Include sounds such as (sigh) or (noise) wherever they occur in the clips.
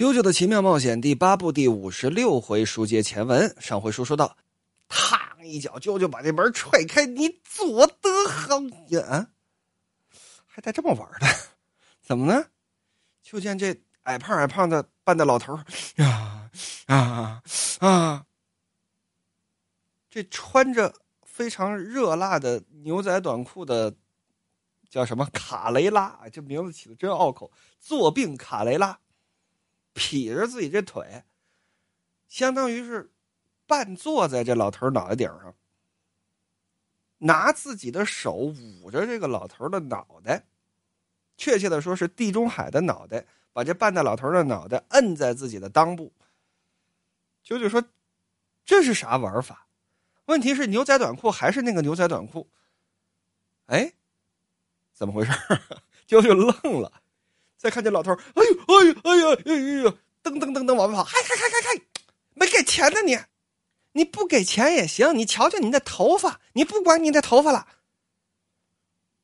啾啾的奇妙冒险第八部第五十六回书接前文。上回书说到，嘡一脚，啾啾把这门踹开。你做得好呀！还带这么玩的？怎么呢？就见这矮胖矮胖的半大老头呀啊啊！这穿着非常热辣的牛仔短裤的叫什么卡雷拉？这名字起的真拗口。坐病卡雷拉。劈着自己这腿，相当于是半坐在这老头脑袋顶上，拿自己的手捂着这个老头的脑袋，确切的说是地中海的脑袋，把这半大老头的脑袋摁在自己的裆部。九九说：“这是啥玩法？问题是牛仔短裤还是那个牛仔短裤？哎，怎么回事？” (laughs) 九九愣了。再看见老头哎呦哎呦哎呦哎呦，噔噔噔噔往外跑，嗨嗨嗨嗨嗨，没给钱呢你，你不给钱也行，你瞧瞧你那头发，你不管你的头发了。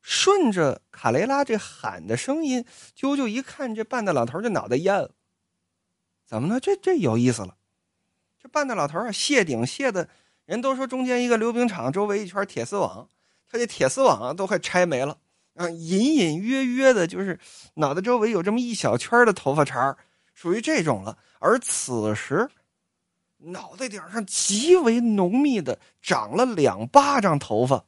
顺着卡雷拉这喊的声音，啾啾一看这半大老头这脑袋烟了，怎么了？这这有意思了，这半大老头啊，卸顶卸的，人都说中间一个溜冰场，周围一圈铁丝网，他这铁丝网啊都快拆没了。啊，隐隐约约的，就是脑袋周围有这么一小圈的头发茬属于这种了。而此时，脑袋顶上极为浓密的长了两巴掌头发，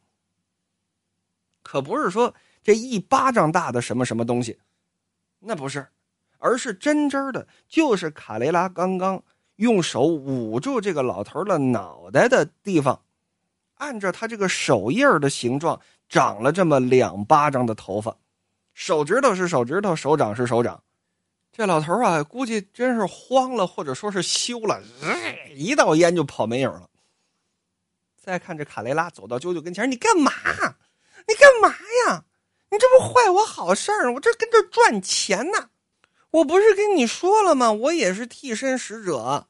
可不是说这一巴掌大的什么什么东西，那不是，而是真真的，就是卡雷拉刚刚用手捂住这个老头的脑袋的地方，按照他这个手印的形状。长了这么两巴掌的头发，手指头是手指头，手掌是手掌。这老头啊，估计真是慌了，或者说是羞了，一道烟就跑没影了。再看这卡雷拉走到啾啾跟前，你干嘛？你干嘛呀？你这不坏我好事儿？我这跟这赚钱呢。我不是跟你说了吗？我也是替身使者。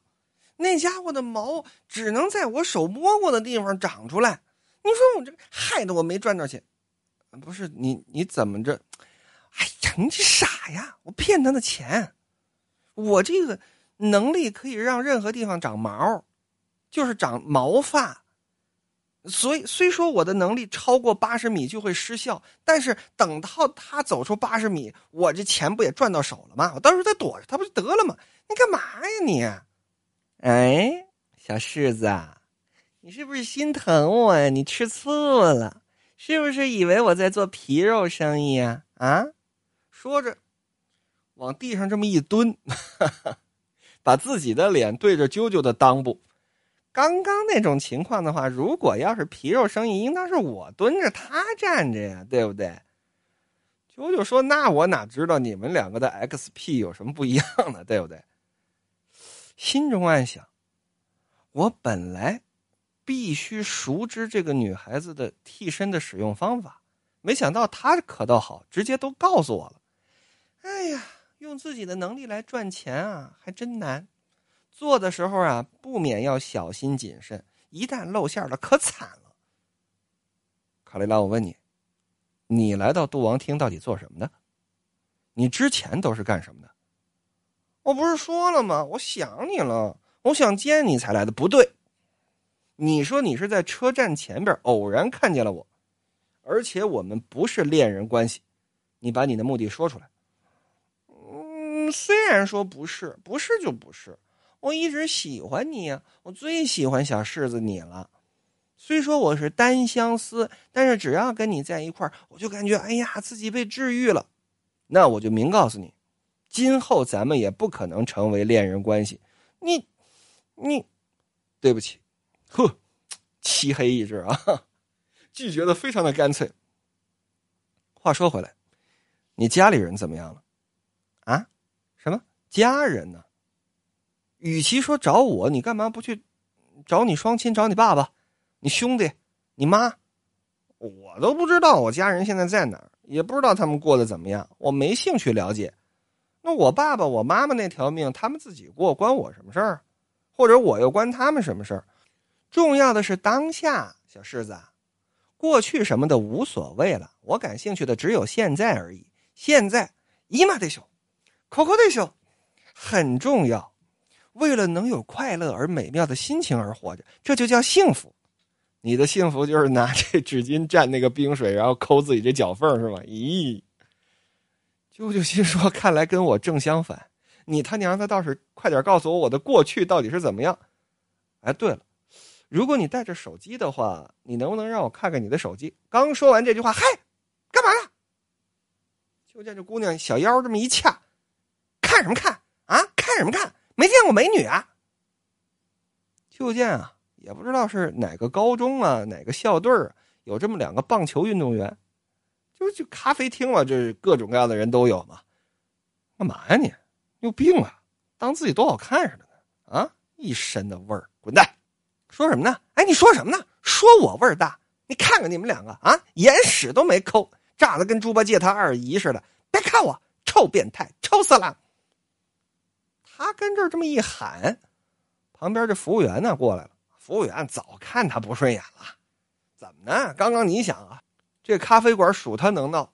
那家伙的毛只能在我手摸过的地方长出来。你说我这害得我没赚着钱，不是你你怎么着？哎呀，你这傻呀！我骗他的钱，我这个能力可以让任何地方长毛，就是长毛发。所以虽说我的能力超过八十米就会失效，但是等到他走出八十米，我这钱不也赚到手了吗？我到时候再躲着他不就得了吗？你干嘛呀你？哎，小柿子。你是不是心疼我呀？你吃醋了？是不是以为我在做皮肉生意啊？啊！说着，往地上这么一蹲，(laughs) 把自己的脸对着啾啾的裆部。刚刚那种情况的话，如果要是皮肉生意，应当是我蹲着，他站着呀，对不对？啾啾说：“那我哪知道你们两个的 XP 有什么不一样呢？对不对？”心中暗想：我本来。必须熟知这个女孩子的替身的使用方法，没想到她可倒好，直接都告诉我了。哎呀，用自己的能力来赚钱啊，还真难。做的时候啊，不免要小心谨慎，一旦露馅了，可惨了。卡雷拉，我问你，你来到杜王厅到底做什么的？你之前都是干什么的？我不是说了吗？我想你了，我想见你才来的。不对。你说你是在车站前边偶然看见了我，而且我们不是恋人关系，你把你的目的说出来。嗯，虽然说不是，不是就不是，我一直喜欢你呀，我最喜欢小柿子你了。虽说我是单相思，但是只要跟你在一块儿，我就感觉哎呀，自己被治愈了。那我就明告诉你，今后咱们也不可能成为恋人关系。你，你，对不起。呵，漆黑一只啊，拒绝的非常的干脆。话说回来，你家里人怎么样了？啊？什么家人呢？与其说找我，你干嘛不去找你双亲，找你爸爸、你兄弟、你妈？我都不知道我家人现在在哪儿，也不知道他们过得怎么样，我没兴趣了解。那我爸爸、我妈妈那条命，他们自己过，关我什么事儿？或者我又关他们什么事儿？重要的是当下，小柿子，过去什么的无所谓了。我感兴趣的只有现在而已。现在，姨妈得修，口口得修，很重要。为了能有快乐而美妙的心情而活着，这就叫幸福。你的幸福就是拿这纸巾蘸那个冰水，然后抠自己这脚缝，是吧？咦，啾啾心说：“看来跟我正相反。你他娘的倒是快点告诉我我的过去到底是怎么样。”哎，对了，如果你带着手机的话，你能不能让我看看你的手机？刚说完这句话，嗨，干嘛呢？就见这姑娘小腰这么一掐，看什么看啊？看什么看？没见过美女啊？就见啊。也不知道是哪个高中啊，哪个校队儿有这么两个棒球运动员，就就咖啡厅嘛，这各种各样的人都有嘛。干嘛呀你？你有病啊？当自己多好看似的呢？啊，一身的味儿，滚蛋！说什么呢？哎，你说什么呢？说我味儿大？你看看你们两个啊，眼屎都没抠，炸得跟猪八戒他二姨似的。别看我，臭变态，臭死了！他跟这儿这么一喊，旁边这服务员呢过来了。服务员早看他不顺眼了，怎么呢？刚刚你想啊，这咖啡馆数他能闹，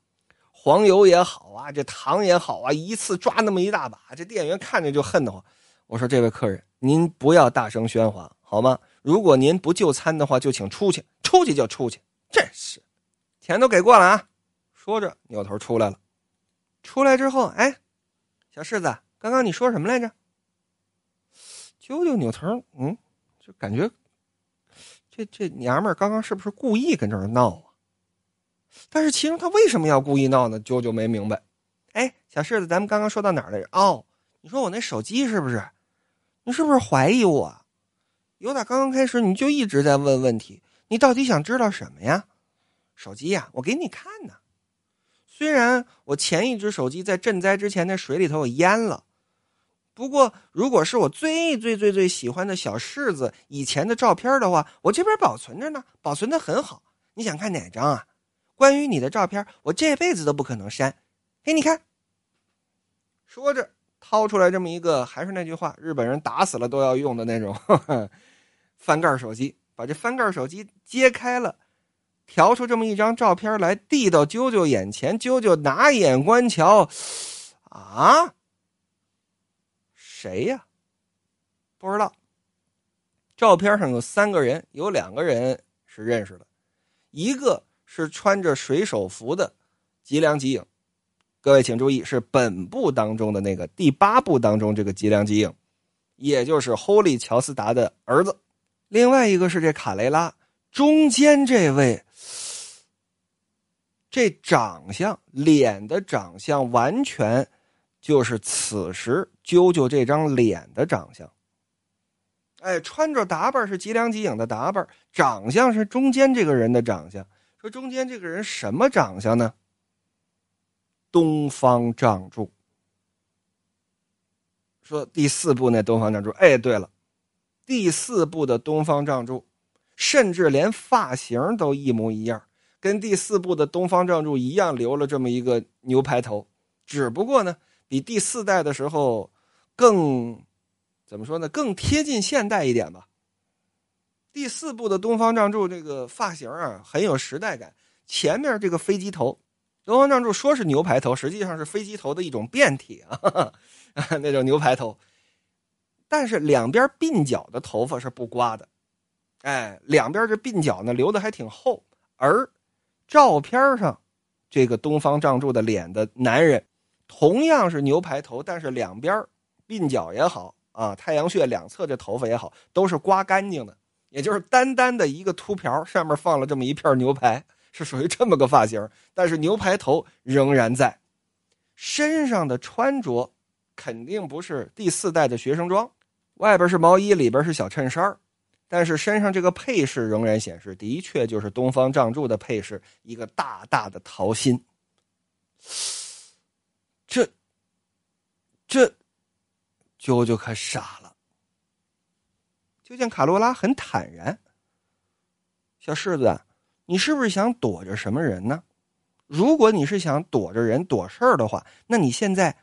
黄油也好啊，这糖也好啊，一次抓那么一大把，这店员看着就恨得慌。我说：“这位客人，您不要大声喧哗好吗？如果您不就餐的话，就请出去，出去就出去。真是，钱都给过了啊！”说着扭头出来了。出来之后，哎，小柿子，刚刚你说什么来着？啾啾扭头，嗯，就感觉。这这娘们儿刚刚是不是故意跟这儿闹啊？但是其中他为什么要故意闹呢？啾啾没明白。哎，小柿子，咱们刚刚说到哪儿来着？哦，你说我那手机是不是？你是不是怀疑我？有打刚刚开始你就一直在问问题，你到底想知道什么呀？手机呀，我给你看呢。虽然我前一只手机在赈灾之前那水里头我淹了。不过，如果是我最最最最喜欢的小柿子以前的照片的话，我这边保存着呢，保存的很好。你想看哪张啊？关于你的照片，我这辈子都不可能删。给你看。说着，掏出来这么一个，还是那句话，日本人打死了都要用的那种翻盖手机。把这翻盖手机揭开了，调出这么一张照片来，递到啾啾眼前。啾啾拿眼观瞧，啊！谁呀？不知道。照片上有三个人，有两个人是认识的，一个是穿着水手服的吉良吉影。各位请注意，是本部当中的那个第八部当中这个吉良吉影，也就是 Holy 乔斯达的儿子。另外一个是这卡雷拉，中间这位，这长相脸的长相完全。就是此时啾啾这张脸的长相，哎，穿着打扮是吉良吉影的打扮，长相是中间这个人的长相。说中间这个人什么长相呢？东方仗助。说第四部那东方仗助，哎，对了，第四部的东方仗助，甚至连发型都一模一样，跟第四部的东方仗助一样，留了这么一个牛排头，只不过呢。比第四代的时候更怎么说呢？更贴近现代一点吧。第四部的东方仗助这个发型啊，很有时代感。前面这个飞机头，东方仗助说是牛排头，实际上是飞机头的一种变体啊，(laughs) 那种牛排头。但是两边鬓角的头发是不刮的，哎，两边这鬓角呢留的还挺厚。而照片上这个东方仗助的脸的男人。同样是牛排头，但是两边鬓角也好啊，太阳穴两侧这头发也好，都是刮干净的，也就是单单的一个秃瓢，上面放了这么一片牛排，是属于这么个发型。但是牛排头仍然在，身上的穿着肯定不是第四代的学生装，外边是毛衣，里边是小衬衫但是身上这个配饰仍然显示，的确就是东方仗助的配饰，一个大大的桃心。这，这，啾啾可傻了。就见卡罗拉很坦然：“小柿子，你是不是想躲着什么人呢？如果你是想躲着人、躲事儿的话，那你现在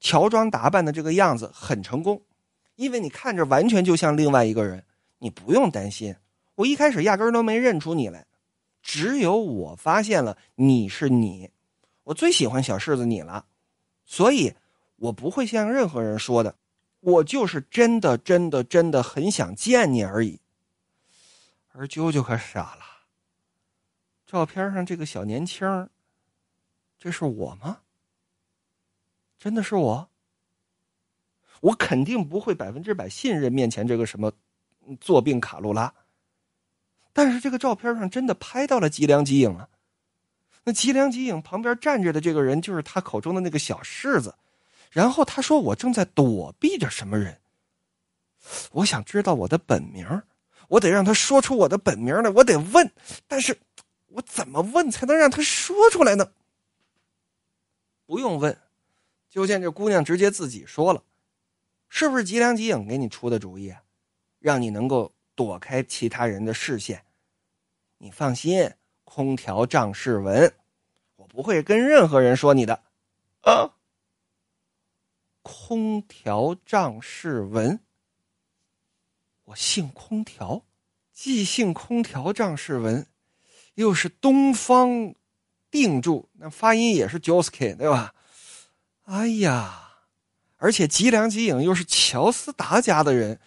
乔装打扮的这个样子很成功，因为你看着完全就像另外一个人。你不用担心，我一开始压根儿都没认出你来，只有我发现了你是你。”我最喜欢小柿子你了，所以我不会向任何人说的，我就是真的真的真的很想见你而已。而啾啾可傻了，照片上这个小年轻，这是我吗？真的是我？我肯定不会百分之百信任面前这个什么作病卡路拉。但是这个照片上真的拍到了吉良吉影啊！那吉良吉影旁边站着的这个人，就是他口中的那个小柿子。然后他说：“我正在躲避着什么人。”我想知道我的本名，我得让他说出我的本名来。我得问，但是我怎么问才能让他说出来呢？不用问，就见这姑娘直接自己说了：“是不是吉良吉影给你出的主意，让你能够躲开其他人的视线？你放心，空调仗势闻，我不会跟任何人说你的。”啊。空调仗势闻，我姓空调，既姓空调仗势闻，又是东方定住，那发音也是 Joski 对吧？哎呀，而且吉良吉影又是乔斯达家的人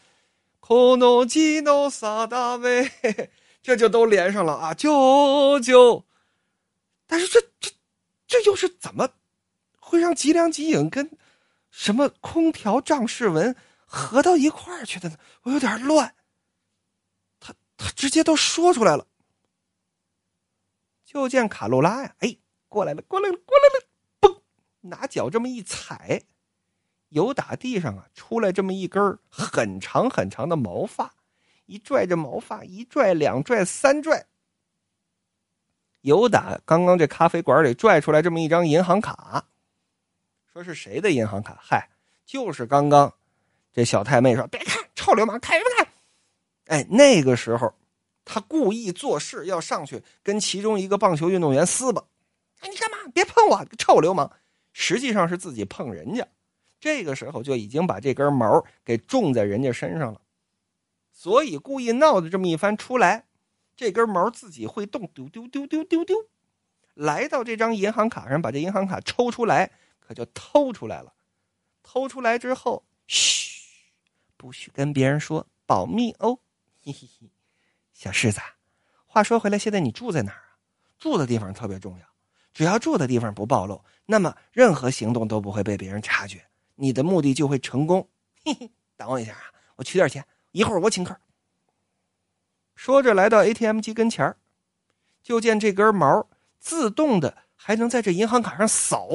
，Kono Jino Sadawe，这就都连上了啊！舅舅，但是这这这又是怎么会让吉良吉影跟？什么空调仗势闻合到一块儿去的呢？我有点乱。他他直接都说出来了。就见卡路拉呀，哎，过来了，过来了，过来了，嘣，拿脚这么一踩，由打地上啊出来这么一根很长很长的毛发，一拽着毛发，一拽两拽三拽，由打刚刚这咖啡馆里拽出来这么一张银行卡。说是谁的银行卡？嗨，就是刚刚这小太妹说：“别看，臭流氓，看什么看？”哎，那个时候他故意做事要上去跟其中一个棒球运动员撕吧。哎，你干嘛？别碰我，臭流氓！实际上是自己碰人家。这个时候就已经把这根毛给种在人家身上了，所以故意闹的这么一番出来，这根毛自己会动，丢丢丢丢丢丢，来到这张银行卡上，把这银行卡抽出来。可就偷出来了，偷出来之后，嘘，不许跟别人说，保密哦。嘿嘿嘿，小柿子，话说回来，现在你住在哪儿啊？住的地方特别重要，只要住的地方不暴露，那么任何行动都不会被别人察觉，你的目的就会成功。嘿嘿，等我一下啊，我取点钱，一会儿我请客。说着，来到 ATM 机跟前就见这根毛自动的还能在这银行卡上扫。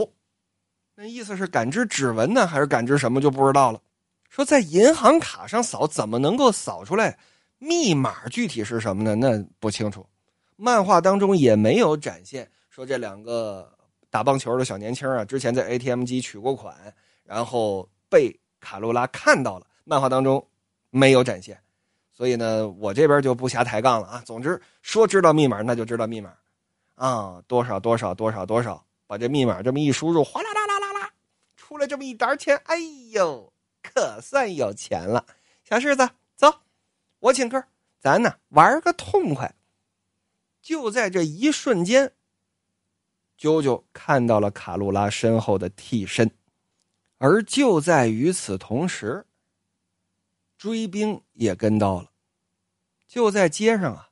那意思是感知指纹呢，还是感知什么就不知道了。说在银行卡上扫，怎么能够扫出来密码？具体是什么呢？那不清楚。漫画当中也没有展现说这两个打棒球的小年轻啊，之前在 ATM 机取过款，然后被卡罗拉看到了。漫画当中没有展现，所以呢，我这边就不瞎抬杠了啊。总之说知道密码，那就知道密码啊，多少多少多少多少，把这密码这么一输入，哗啦啦啦啦啦。出来这么一沓钱，哎呦，可算有钱了！小柿子，我请客，咱呢玩个痛快。就在这一瞬间，啾啾看到了卡路拉身后的替身，而就在与此同时，追兵也跟到了。就在街上啊，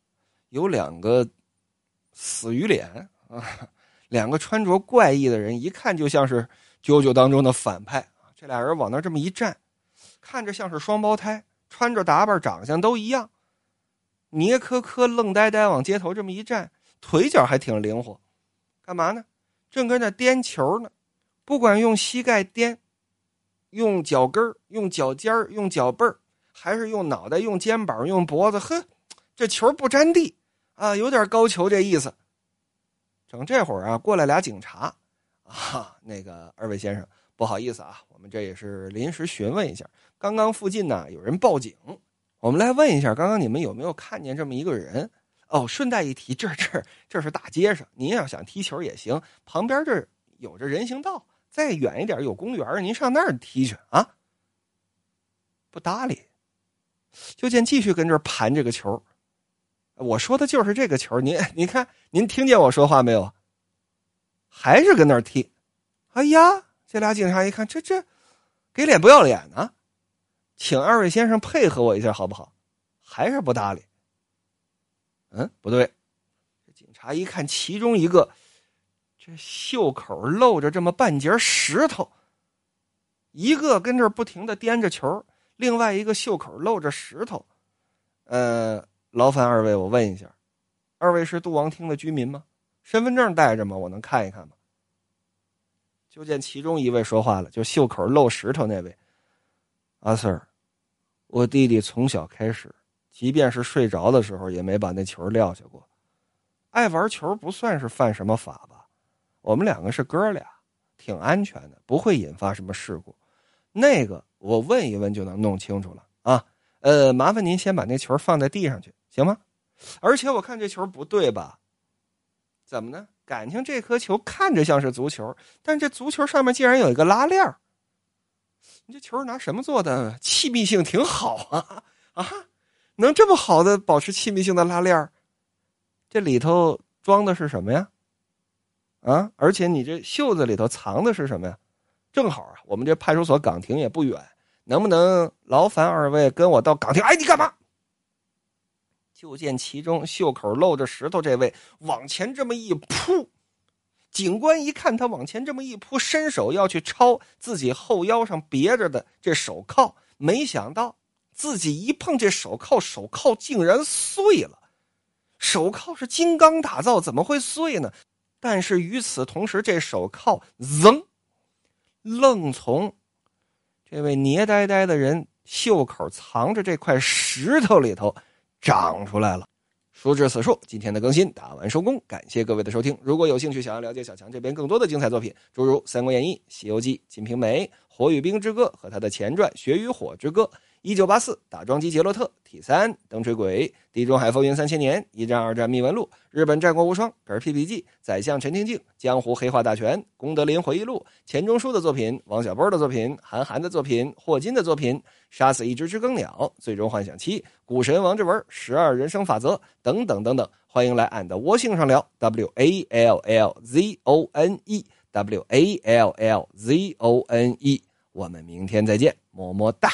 有两个死鱼脸啊，两个穿着怪异的人，一看就像是。啾啾当中的反派这俩人往那这么一站，看着像是双胞胎，穿着打扮、长相都一样，捏磕磕、愣呆呆往街头这么一站，腿脚还挺灵活，干嘛呢？正跟那颠球呢，不管用膝盖颠，用脚跟用脚尖用脚背还是用脑袋、用肩膀、用脖子，呵，这球不沾地啊，有点高球这意思。整这会儿啊，过来俩警察。啊，那个二位先生，不好意思啊，我们这也是临时询问一下。刚刚附近呢有人报警，我们来问一下，刚刚你们有没有看见这么一个人？哦，顺带一提，这这这是大街上，您要想踢球也行，旁边这有着人行道，再远一点有公园，您上那儿踢去啊。不搭理，就见继续跟这盘这个球。我说的就是这个球，您您看，您听见我说话没有？还是跟那儿踢，哎呀，这俩警察一看，这这给脸不要脸呢？请二位先生配合我一下好不好？还是不搭理。嗯，不对。警察一看，其中一个这袖口露着这么半截石头，一个跟这不停的颠着球，另外一个袖口露着石头。呃，劳烦二位，我问一下，二位是杜王厅的居民吗？身份证带着吗？我能看一看吗？就见其中一位说话了，就袖口露石头那位。阿 Sir，我弟弟从小开始，即便是睡着的时候，也没把那球撂下过。爱玩球不算是犯什么法吧？我们两个是哥俩，挺安全的，不会引发什么事故。那个我问一问就能弄清楚了啊。呃，麻烦您先把那球放在地上去，行吗？而且我看这球不对吧？怎么呢？感情这颗球看着像是足球，但这足球上面竟然有一个拉链你这球是拿什么做的？气密性挺好啊啊！能这么好的保持气密性的拉链这里头装的是什么呀？啊！而且你这袖子里头藏的是什么呀？正好啊，我们这派出所岗亭也不远，能不能劳烦二位跟我到岗亭？哎，你干嘛？就见其中袖口露着石头这位往前这么一扑，警官一看他往前这么一扑，伸手要去抄自己后腰上别着的这手铐，没想到自己一碰这手铐，手铐竟然碎了。手铐是金刚打造，怎么会碎呢？但是与此同时，这手铐扔，愣从这位捏呆呆的人袖口藏着这块石头里头。长出来了，书至此处，今天的更新打完收工，感谢各位的收听。如果有兴趣想要了解小强这边更多的精彩作品，诸如《三国演义》《西游记》《金瓶梅》《火与冰之歌》和他的前传《血与火之歌》。一九八四，打桩机杰洛特，T 三，灯吹鬼，地中海风云三千年，一战二战秘闻录，日本战国无双，嗝屁笔记，宰相陈廷敬，江湖黑话大全，功德林回忆录，钱钟书的作品，王小波的作品，韩寒的作品，霍金的作品，杀死一只知更鸟，最终幻想七，股神王志文，十二人生法则，等等等等，欢迎来俺的窝性上聊 W A L L Z O N E W A L L Z O N E，我们明天再见，么么哒。